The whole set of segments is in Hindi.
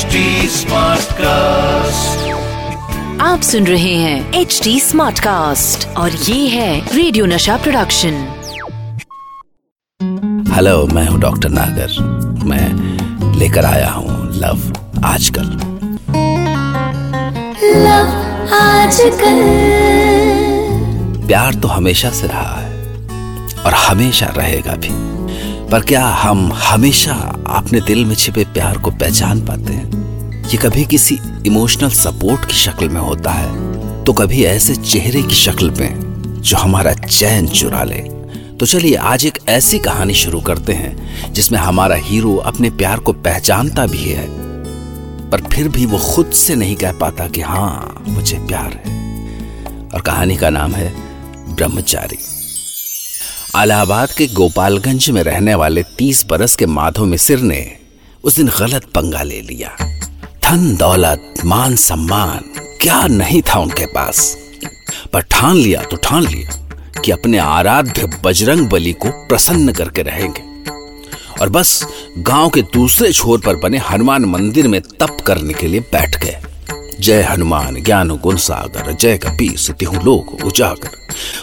HD Smartcast. आप सुन रहे हैं एच डी स्मार्ट कास्ट और ये है रेडियो नशा प्रोडक्शन हेलो मैं हूँ डॉक्टर नागर मैं लेकर आया हूँ लव आजकल। प्यार तो हमेशा से रहा है और हमेशा रहेगा भी। पर क्या हम हमेशा अपने दिल में छिपे प्यार को पहचान पाते हैं? ये कभी किसी इमोशनल सपोर्ट की शक्ल में होता है तो कभी ऐसे चेहरे की शक्ल में जो हमारा चैन चुरा ले। तो चलिए आज एक ऐसी कहानी शुरू करते हैं, जिसमें हमारा हीरो अपने प्यार को पहचानता भी है, पर फिर भी वो खुद से नहीं कह पाता कि हाँ मुझे प्यार है। और कहानी का नाम है ब्रह्मचारी। इलाहाबाद के गोपालगंज में रहने वाले तीस बरस के माधव मिसिर ने उस दिन गलत पंगा ले लिया। धन, दौलत, मान, सम्मान, क्या नहीं था उनके पास। पर ठान लिया तो ठान लिया कि अपने आराध्य बजरंग बली को प्रसन्न करके रहेंगे। और बस गाँव के दूसरे छोर पर बने हनुमान मंदिर में तप करने के लिए बैठ गए। जय हनुमान, ज्ञान गुण सागर, जय कपीस, तिहु लोग उजागर।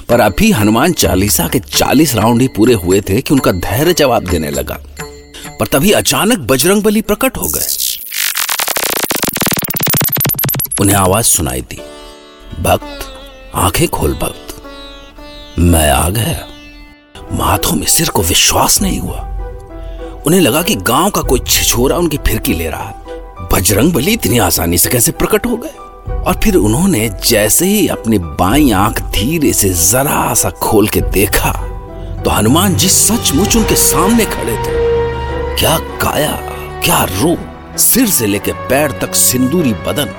पर अभी हनुमान चालीसा के चालीस राउंड ही पूरे हुए थे कि उनका धैर्य जवाब देने लगा। पर तभी अचानक बजरंग बली प्रकट हो गए। उन्हें आवाज़ सुनाई दी। भक्त, आँखें खोल भक्त। मैं आ गया। माधो में सिर को विश्वास नहीं हुआ। उन्हें लगा कि गाँव का कोई छिछोरा उनकी फिरकी ले रहा है। बजरंग बली इतनी आसानी से कैसे प्रकट हो गए? और फिर उन्होंने जैसे ही अपनी बाई आँख धीरे से जरा सा खोल के देखा तो हनुमान जी सचमुच उनके सामने खड़े थे। क्या काया, क्या रूप, सिर से लेकर पैर तक सिंदूरी बदन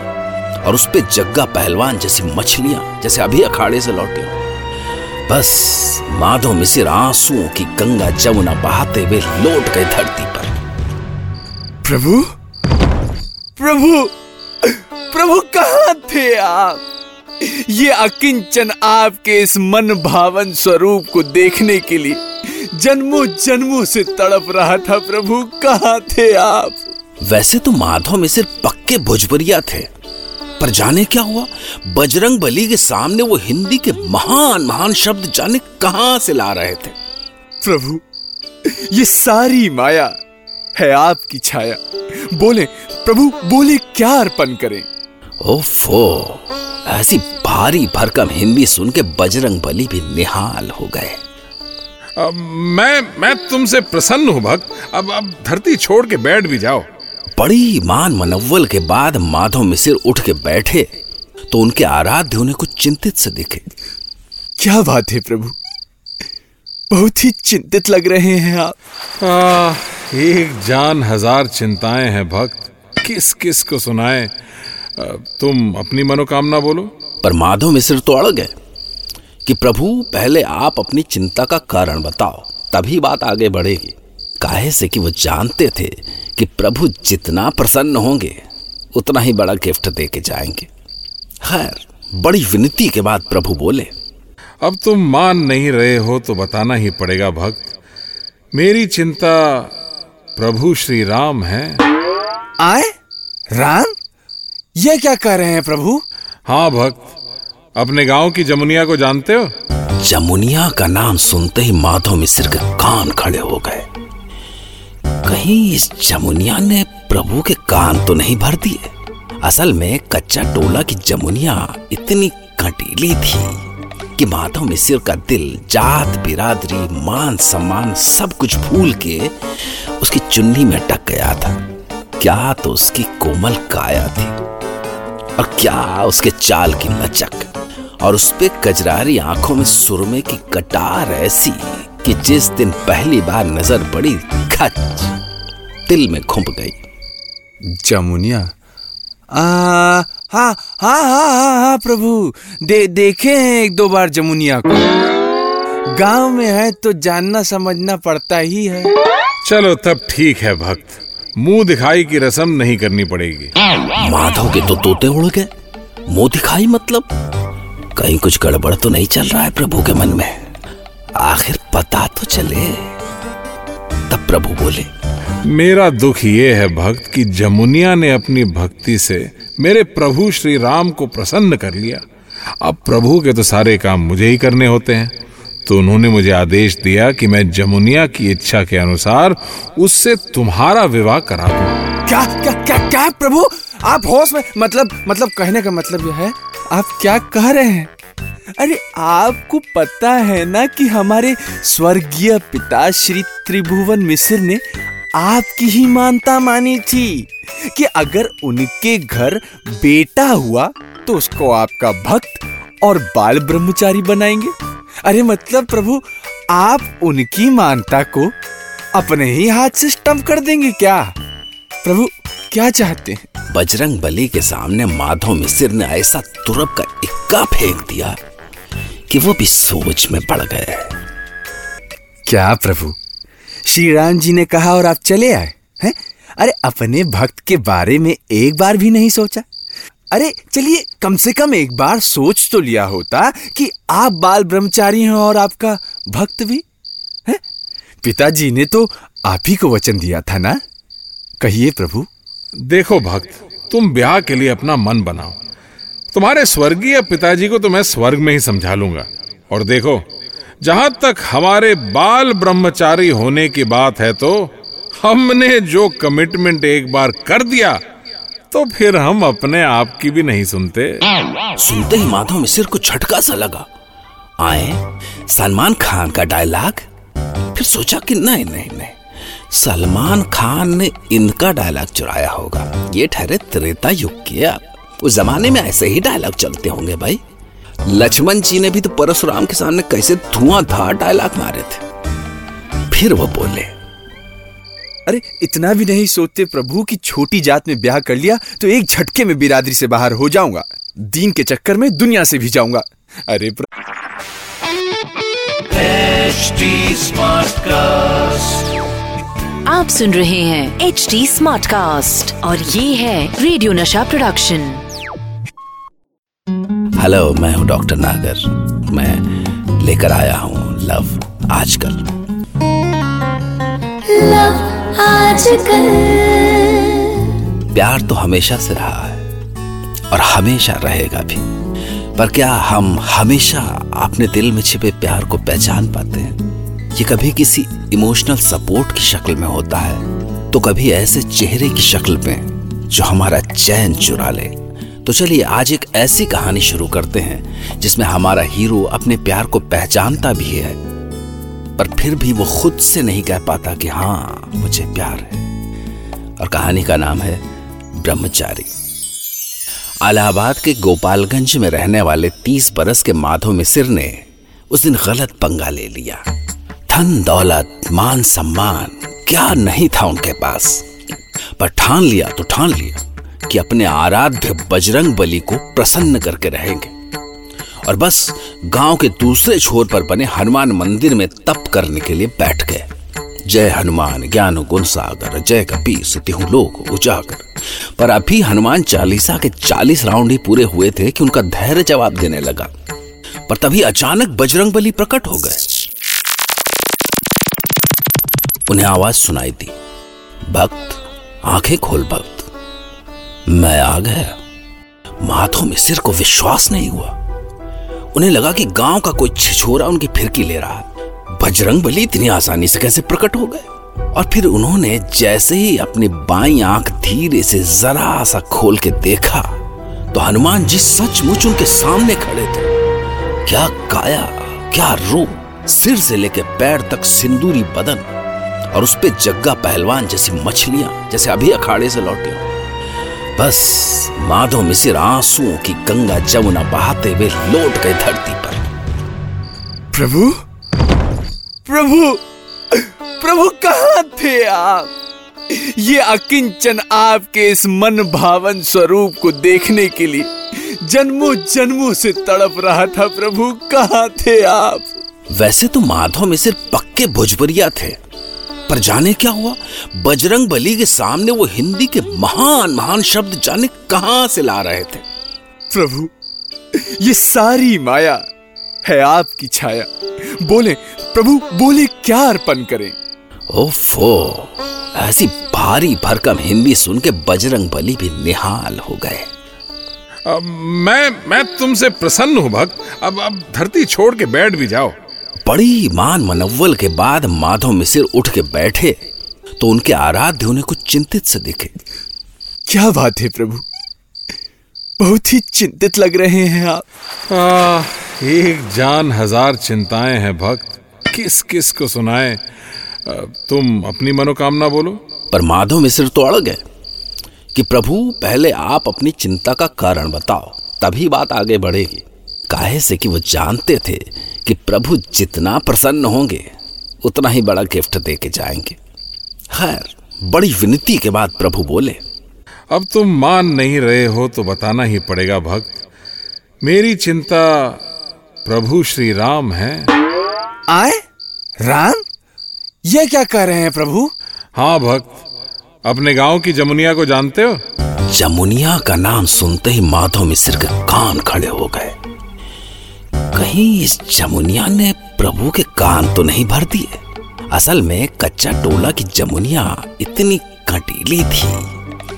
और उस पे जग्गा पहलवान जैसी मछलियाँ, जैसे अभी अखाड़े से लौटे बस माधव मिसिर आंसुओं की गंगा जमुना बहाते हुए लौट गए धरती पर। प्रभु प्रभु! प्रभु कहाँ थे आप? ये अकिंचन आपके इस मन भावन स्वरूप को देखने के लिए जन्मों जन्मों से तड़प रहा था प्रभु कहाँ थे आप? वैसे तो माधव मिसिर पक्के भोजपुरिया थे पर जाने क्या हुआ? बजरंग बली के सामने वो हिंदी के महान महान शब्द जाने कहाँ से ला रहे थे? प्रभु ये सारी माया है आपकी छाया। बोले प्रभु बोले क्या अर्पण करें? ओफो ऐसी भारी भरकम हिंदी सुन के बजरंग बली भी निहाल हो गए। अब मैं मैं तुमसे प्रसन्न हूँ भक्त। अब अब धरती छोड़ के बैठ भी जाओ। बड़ी मान मनव्वल के बाद माधव मिसिर उठ के बैठे तो उनके आराध्य उन्हें कुछ चिंतित से दिखे। क्या बात है प्रभु? बहुत ही चिंतित लग रहे हैं आप। आ, एक जान हज़ार चिंताएँ हैं भक्त। किस किस को सुनाए? तुम अपनी मनोकामना बोलो। पर माधव मिश्र तो अड़ गए कि प्रभु पहले आप अपनी चिंता का कारण बताओ तभी बात आगे बढ़ेगी। काहे से कि वो जानते थे कि प्रभु जितना प्रसन्न होंगे उतना ही बड़ा गिफ्ट दे के जाएँगे। खैर बड़ी विनती के बाद प्रभु बोले अब तुम मान नहीं रहे हो तो बताना ही पड़ेगा भक्त। मेरी चिंता प्रभु श्री राम है। आए? राम? ये क्या कह रहे हैं प्रभु? हाँ भक्त। अपने गाँव की जमुनिया को जानते हो? जमुनिया का नाम सुनते ही माधव मिश्र के कान खड़े हो गए। कहीं इस जमुनिया ने प्रभु के कान तो नहीं भर दिए? असल में कच्चा टोला की जमुनिया इतनी कटीली थी। कि माधव मिसिर का दिल, जात, बिरादरी, मान, सम्मान सब कुछ भूल के उसकी चुन्नी में टक गया था। क्या तो उसकी कोमल काया थी और क्या उसके चाल की लचक और उस पे कजरारी आँखों में सुरमे की कटार ऐसी कि जिस दिन पहली बार नज़र पड़ी खच दिल में खुंप गई। जमुनिया, आ हाँ हाँ हाँ हाँ हाँ प्रभु। दे देखे हैं एक दो बार जमुनिया को। गाँव में है तो जानना समझना पड़ता ही है। चलो तब ठीक है भक्त। मुँह दिखाई की रसम नहीं करनी पड़ेगी। माधव के तो तोते उड़ गए। मुँह दिखाई मतलब? कहीं कुछ गड़बड़ तो नहीं चल रहा है प्रभु के मन में। आखिर पता तो चले। तब प्रभु बोले मेरा दुख ये है भक्त कि जमुनिया ने अपनी भक्ति से मेरे प्रभु श्री राम को प्रसन्न कर लिया। अब प्रभु के तो सारे काम मुझे ही करने होते हैं। तो उन्होंने मुझे आदेश दिया कि मैं जमुनिया की इच्छा के अनुसार उससे तुम्हारा विवाह करा दूँ। क्या क्या क्या क्या, प्रभु? आप होश में मतलब मतलब कहने का मतलब यह है, आप क्या कह रहे हैं? अरे, आपको पता है ना कि हमारे स्वर्गीय पिता श्री त्रिभुवन मिश्र ने आपकी ही मानता मानी थी। कि अगर उनके घर बेटा हुआ तो उसको आपका भक्त और बाल ब्रह्मचारी बनाएँगे। अरे मतलब प्रभु आप उनकी मानता को अपने ही हाथ से स्टम्प कर देंगे क्या? प्रभु क्या चाहते हैं? बजरंग बली के सामने माधव मिसिर ने ऐसा तुरप का इक्का फेंक दिया कि वो भी सोच में पड़ गए। क्या प्रभु? श्री राम जी ने कहा और आप चले आए हैं? अरे, अपने भक्त के बारे में एक बार भी नहीं सोचा। अरे, चलिए, कम से कम एक बार सोच तो लिया होता कि आप बाल ब्रह्मचारी हैं और आपका भक्त भी, है? पिताजी ने तो आप ही को वचन दिया था ना? कहिए प्रभु। देखो भक्त, तुम ब्याह के लिए अपना मन बनाओ। तुम्हारे स्वर्गीय पिताजी को तो मैं स्वर्ग में ही समझा लूँगा। और देखो, जहाँ तक हमारे बाल ब्रह्मचारी होने की बात है तो हमने जो कमिटमेंट एक बार कर दिया तो फिर हम अपने आप की भी नहीं सुनते। सुनते ही माधव मिसिर को झटका सा लगा। आए, सलमान खान का डायलॉग फिर सोचा कि नहीं नहीं नहीं। सलमान खान ने इनका डायलॉग चुराया होगा। ये ठहरे त्रेता युग के उस जमाने में ऐसे ही डायलॉग चलते होंगे भाई। लक्ष्मण जी ने भी तो परशुराम के सामने कैसे धुआँ धुआंधार डायलॉग मारे थे। फिर वो बोले अरे इतना भी नहीं सोचते प्रभु की छोटी जात में ब्याह कर लिया तो एक झटके में बिरादरी से बाहर हो जाऊँगा। दीन के चक्कर में दुनिया से भी जाऊँगा। अरे प्र... स्मार्ट कास्ट आप सुन रहे हैं एच डी स्मार्ट कास्ट और ये है रेडियो नशा प्रोडक्शन। हेलो मैं हूँ डॉक्टर नागर। मैं लेकर आया हूँ लव आजकल। लव आजकल। प्यार तो हमेशा से रहा है और हमेशा रहेगा भी। पर क्या हम हमेशा अपने दिल में छिपे प्यार को पहचान पाते हैं? ये कभी किसी इमोशनल सपोर्ट की शक्ल में होता है तो कभी ऐसे चेहरे की शक्ल में जो हमारा चैन चुरा ले। तो चलिए आज एक ऐसी कहानी शुरू करते हैं, जिसमें हमारा हीरो अपने प्यार को पहचानता भी है। पर फिर भी वो खुद से नहीं कह पाता कि हाँ मुझे प्यार है। और कहानी का नाम है ब्रह्मचारी। अलाहाबाद के गोपालगंज में रहने वाले तीस बरस के माधव मिसिर ने उस दिन गलत पंगा ले लिया। धन, दौलत, मान, सम्मान, क्या नहीं था उनके पास। पर ठान लिया तो ठान लिया कि अपने आराध्य बजरंग बली को प्रसन्न करके रहेंगे। और बस गाँव के दूसरे छोर पर बने हनुमान मंदिर में तप करने के लिए बैठ गए। जय हनुमान, ज्ञान गुण सागर, जय कपीस, तिहु लोक उजागर। पर अभी हनुमान चालीसा के चालीस राउंड ही पूरे हुए थे कि उनका धैर्य जवाब देने लगा। पर तभी अचानक बजरंग बली प्रकट हो गए। उन्हें आवाज़ सुनाई दी। भक्त, आँखें खोल भक्त। मैं आ गया। माथों में सिर को विश्वास नहीं हुआ। उन्हें लगा कि गाँव का कोई छिछोरा उनकी फिरकी ले रहा है। बजरंग बली इतनी आसानी से कैसे प्रकट हो गए? और फिर उन्होंने जैसे ही अपनी बाई आँख धीरे से जरा सा खोल के देखा तो हनुमान जी सचमुच उनके सामने खड़े थे। क्या काया, क्या रूप, सिर से लेकर पैर तक सिंदूरी बदन और उस पे जग्गा पहलवान जैसी मछलियाँ, जैसे अभी अखाड़े से लौटे हो। बस माधव मिसिर आंसुओं की गंगा जमुना बहाते हुए लौट गए धरती पर। प्रभु? प्रभु? प्रभु कहाँ थे आप? ये अकिंचन आपके इस मन भावन स्वरूप को देखने के लिए जन्मों जन्मों से तड़प रहा था प्रभु कहाँ थे आप? वैसे तो माधव मिसिर पक्के भोजपुरिया थे। पर जाने क्या हुआ? बजरंग बली के सामने वो हिंदी के महान महान शब्द जाने कहाँ से ला रहे थे? प्रभु, ये सारी माया है आपकी छाया। बोले, प्रभु, बोले क्या अर्पण करें? ओफो, ऐसी भारी भरकम हिंदी सुन के बजरंग बली भी निहाल हो गए। अब मैं मैं तुमसे प्रसन्न हूँ, भक्त। अब अब धरती छोड़ के बैठ भी जाओ। बड़ी मान मनव्वल के बाद माधव मिसिर उठ के बैठे तो उनके आराध्य उन्हें कुछ चिंतित से दिखे। क्या बात है प्रभु? बहुत ही चिंतित लग रहे हैं आप। आ, एक जान हज़ार चिंताएँ हैं भक्त। किस किस को सुनाए? तुम अपनी मनोकामना बोलो। पर माधव मिश्र तो अड़ गए कि प्रभु पहले आप अपनी चिंता का कारण बताओ तभी बात आगे बढ़ेगी। काहे से कि वो जानते थे कि प्रभु जितना प्रसन्न होंगे उतना ही बड़ा गिफ्ट दे के जाएँगे। खैर बड़ी विनती के बाद प्रभु बोले अब तुम मान नहीं रहे हो तो बताना ही पड़ेगा भक्त। मेरी चिंता प्रभु श्री राम है। आए? राम? ये क्या कह रहे हैं प्रभु? हाँ भक्त। अपने गाँव की जमुनिया को जानते हो? जमुनिया का नाम सुनते ही माधव मिश्र के कान खड़े हो गए। कहीं इस जमुनिया ने प्रभु के कान तो नहीं भर दिए? असल में कच्चा टोला की जमुनिया इतनी कटीली थी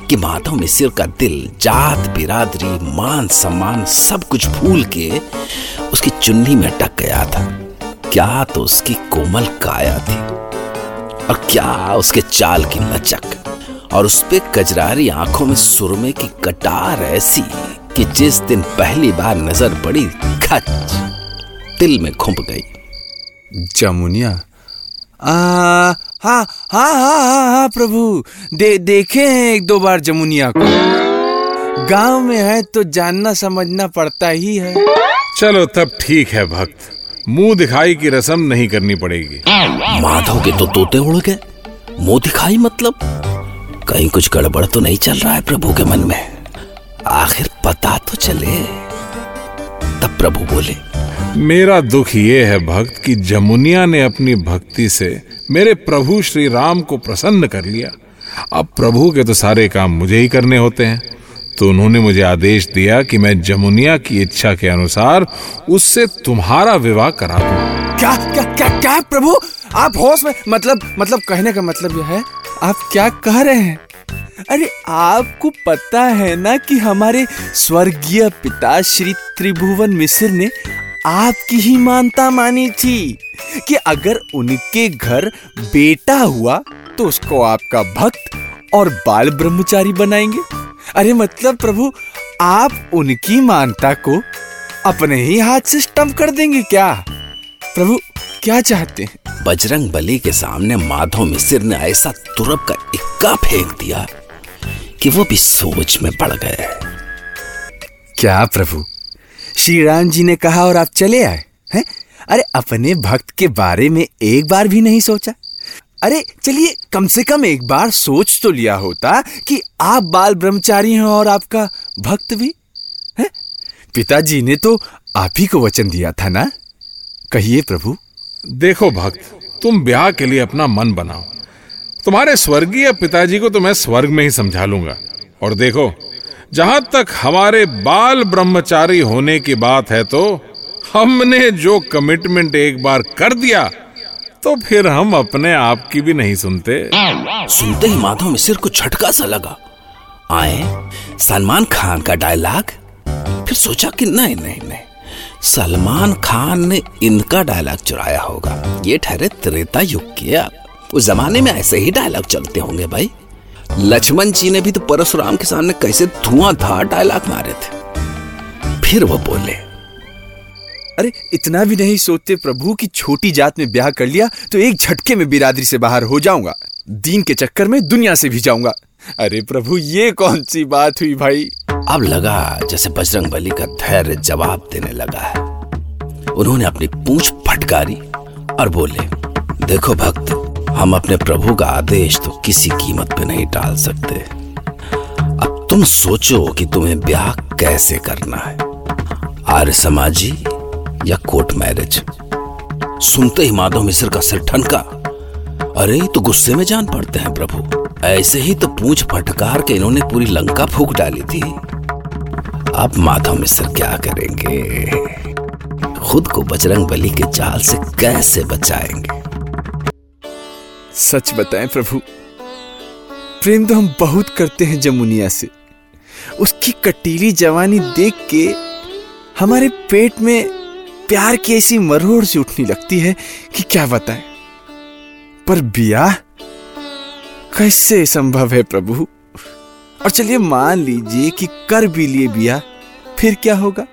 कि माधव मिश्र का दिल, जात, बिरादरी, मान सम्मान सब कुछ भूल के उसकी चुन्नी में टक गया था। क्या तो उसकी कोमल काया थी और क्या उसके चाल की लचक और उस पे कजरारी आँखों में सुरमे की कटार ऐसी कि जिस दिन पहली बार नज़र पड़ी खच दिल में घुप गई। जमुनिया। आ हाँ हाँ हाँ हाँ हाँ प्रभु दे देखे हैं एक दो बार जमुनिया को। गाँव में है तो जानना समझना पड़ता ही है। चलो तब ठीक है भक्त। मुँह दिखाई की रसम नहीं करनी पड़ेगी। माधव के तो तोते उड़ गए। मुँह दिखाई मतलब? कहीं कुछ गड़बड़ तो नहीं चल रहा है प्रभु के मन में। आखिर पता तो चले। तब प्रभु बोले मेरा दुख ये है भक्त कि जमुनिया ने अपनी भक्ति से मेरे प्रभु श्री राम को प्रसन्न कर लिया। अब प्रभु के तो सारे काम मुझे ही करने होते हैं। तो उन्होंने मुझे आदेश दिया कि मैं जमुनिया की इच्छा के अनुसार उससे तुम्हारा विवाह करा दूँ। क्या क्या क्या क्या प्रभु? आप होश में मतलब मतलब कहने का मतलब यह है आप क्या कह रहे हैं? अरे, आपको पता है ना कि हमारे स्वर्गीय पिता श्री त्रिभुवन मिश्र ने आपकी ही मानता मानी थी कि अगर उनके घर बेटा हुआ तो उसको आपका भक्त और बाल ब्रह्मचारी बनाएँगे। अरे मतलब प्रभु, आप उनकी मानता को अपने ही हाथ से स्टम्प कर देंगे क्या? प्रभु, क्या चाहते हैं? बजरंग बली के सामने माधव मिश्र ने ऐसा तुरप का इक्का फेंक दिया कि वो भी सोच में पड़ गए। क्या प्रभु? श्री राम जी ने कहा और आप चले आए हैं? अरे अपने भक्त के बारे में एक बार भी नहीं सोचा। अरे चलिए कम से कम एक बार सोच तो लिया होता कि आप बाल ब्रह्मचारी हैं और आपका भक्त भी है? पिताजी ने तो आप ही को वचन दिया था ना? कहिए प्रभु। देखो भक्त तुम ब्याह के लिए अपना मन बनाओ। तुम्हारे स्वर्गीय पिताजी को तो मैं स्वर्ग में ही समझा लूँगा। और देखो, जहाँ तक हमारे बाल ब्रह्मचारी होने की बात है तो हमने जो कमिटमेंट एक बार कर दिया तो फिर हम अपने आप की भी नहीं सुनते। सुनते ही माधव मिसिर को झटका सा लगा। आए, सलमान खान का डायलॉग फिर सोचा कि नहीं नहीं नहीं। सलमान खान ने इनका डायलॉग चुराया होगा। ये ठहरे त्रेता युग के उस जमाने में ऐसे ही डायलॉग चलते होंगे भाई। लक्ष्मण जी ने भी तो परशुराम के सामने कैसे धुआंधार डायलॉग मारे थे। फिर वो बोले अरे इतना भी नहीं सोचते प्रभु की छोटी जात में ब्याह कर लिया तो एक झटके में बिरादरी से बाहर हो जाऊँगा। दीन के चक्कर में दुनिया से भी जाऊँगा। अरे प्रभु ये कौन सी बात हुई भाई? अब लगा जैसे बजरंग बली का धैर्य जवाब देने लगा है। उन्होंने अपनी पूछ फटकारी और बोले देखो भक्त हम अपने प्रभु का आदेश तो किसी कीमत पे नहीं टाल सकते। अब तुम सोचो कि तुम्हें ब्याह कैसे करना है। आर्य समाजी या कोर्ट मैरिज? सुनते ही माधव मिश्र का सिर ठनका। अरे तो गुस्से में जान पड़ते हैं प्रभु। ऐसे ही तो पूछ फटकार के इन्होंने पूरी लंका फूक डाली थी। अब माधव मिश्र क्या करेंगे? खुद को बजरंग बली के जाल से कैसे बचाएँगे? सच बताएँ प्रभु, प्रेम तो हम बहुत करते हैं जमुनिया से। उसकी कटीली जवानी देख के हमारे पेट में प्यार की ऐसी मरोड़ से उठने लगती है कि क्या बताएँ। पर ब्याह कैसे संभव है प्रभु? और चलिए मान लीजिए कि कर भी लिए बिया, फिर क्या होगा?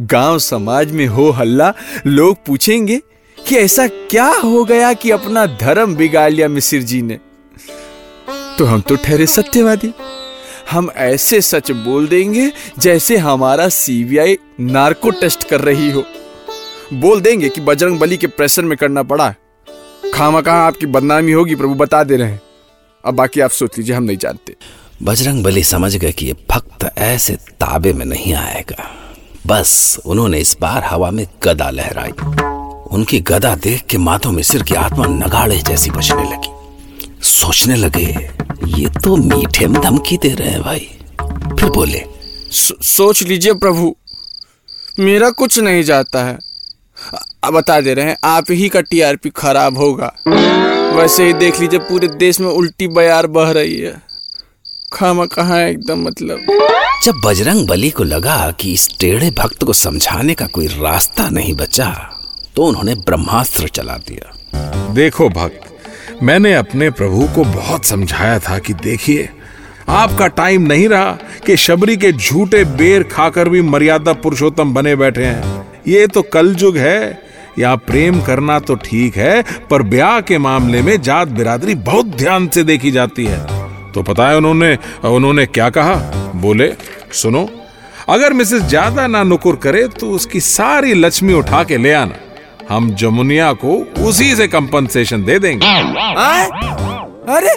गाँव समाज में हो हल्ला, लोग पूछेंगे कि ऐसा क्या हो गया कि अपना धर्म बिगाड़ लिया मिसिर जी ने? तो हम तो ठहरे सत्यवादी। हम ऐसे सच बोल देंगे जैसे हमारा सीबीआई नार्को टेस्ट कर रही हो। बोल देंगे कि बजरंग बली के प्रेशर में करना पड़ा खामा कहा आपकी बदनामी होगी प्रभु बता दे रहे हैं। अब बाकी आप सोच लीजिए, हम नहीं जानते। बजरंग बली समझ गए कि ये भक्त ऐसे ताबे में नहीं आएगा। बस उन्होंने इस बार हवा में गदा लहराई। उनकी गदा देख के माधव मिसिर की आत्मा नगाड़े जैसी बचने लगी। सोचने लगे ये तो मीठे में धमकी दे रहे हैं भाई। फिर बोले सो, सोच लीजिए प्रभु मेरा कुछ नहीं जाता है। अब बता दे रहे हैं आप ही का टीआरपी खराब होगा। वैसे ही देख लीजिए पूरे देश में उल्टी बयार बह रही है। खामा कहा एकदम मतलब? जब बजरंग बली को लगा कि इस टेढ़े भक्त को समझाने का कोई रास्ता नहीं बचा तो उन्होंने ब्रह्मास्त्र चला दिया। देखो भक्त, मैंने अपने प्रभु को बहुत समझाया था कि देखिए, आपका टाइम नहीं रहा कि शबरी के झूठे बेर खाकर भी मर्यादा पुरुषोत्तम बने बैठे हैं। ये तो कल कलयुग है, या प्रेम करना तो ठीक है, पर ब्याह के मामले में जात बिरादरी बहुत ध्यान से देखी जाती है। तो पता है उन्होंने उन्होंने क्या कहा? बोले, सुनो, अगर मिसेस ज़्यादा ना नुकुर करे तो उसकी सारी लक्ष्मी उठा के ले आना। हम जमुनिया को उसी से कंपनसेशन दे देंगे। आए? अरे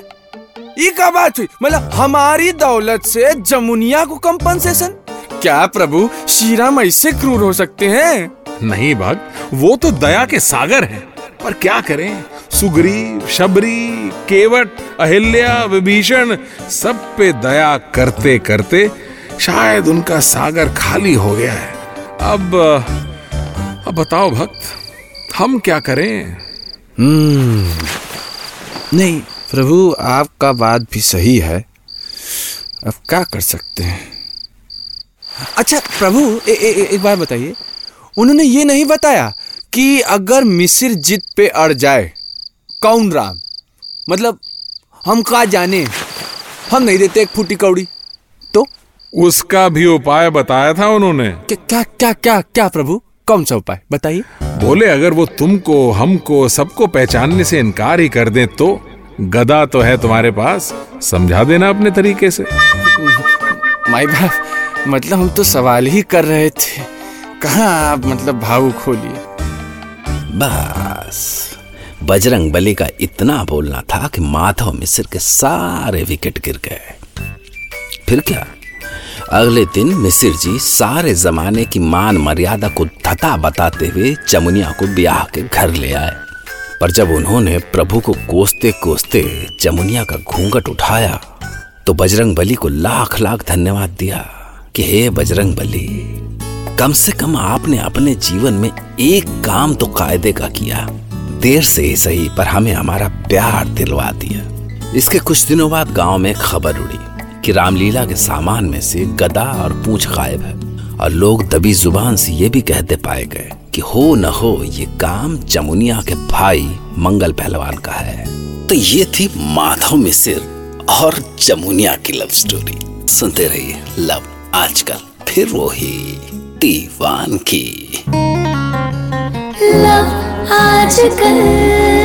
ये क्या बात हुई? मतलब हमारी दौलत से जमुनिया को कंपनसेशन क्या प्रभु श्रीराम ऐसे क्रूर हो सकते हैं? नहीं भक्त वो तो दया के सागर हैं। पर क्या करें? सुग्रीव शबरी केवट अहिल्या विभीषण सब पे दया करते करते शायद उनका सागर खाली हो गया है। अब अब बताओ भक्त हम क्या करें? नहीं प्रभु आपका बात भी सही है। अब क्या कर सकते हैं? अच्छा प्रभु ए, ए, ए, एक बार बताइए। उन्होंने ये नहीं बताया कि अगर मिसिर जिद पे अड़ जाए कौन राम? मतलब हम का जाने? हम नहीं देते एक फूटी कौड़ी। तो? उसका भी उपाय बताया था उन्होंने। क्या क्या क्या क्या क्या प्रभु? कौन सा उपाय? बताइए। बोले अगर वो तुमको हमको सबको पहचानने से इनकार ही कर दें तो गदा तो है तुम्हारे पास। समझा देना अपने तरीके से। माई बाप मतलब हम तो सवाल ही कर रहे थे। कहाँ आप मतलब भावुक हो लिए बस बजरंग बली का इतना बोलना था कि माधव मिश्र के सारे विकेट गिर गए। फिर क्या? अगले दिन मिसिर जी सारे जमाने की मान मर्यादा को धता बताते हुए चमुनिया को ब्याह के घर ले आए। पर जब उन्होंने प्रभु को कोसते कोसते चमुनिया का घूंघट उठाया तो बजरंग बली को लाख लाख धन्यवाद दिया कि हे बजरंग बली, कम से कम आपने अपने जीवन में एक काम तो कायदे का किया। देर से ही सही, पर हमें हमारा प्यार दिलवा दिया। इसके कुछ दिनों बाद गाँव में खबर उड़ी। कि रामलीला के सामान में से गदा और पूछ गायब है और लोग दबी ज़ुबान से ये भी कहते पाए गए कि हो न हो, ये काम जमुनिया के भाई मंगल पहलवान का है। तो ये थी माधव मिसिर और जमुनिया की लव स्टोरी सुनते रहिए लव आजकल, फिर वो ही दीवान की। लव आजकल।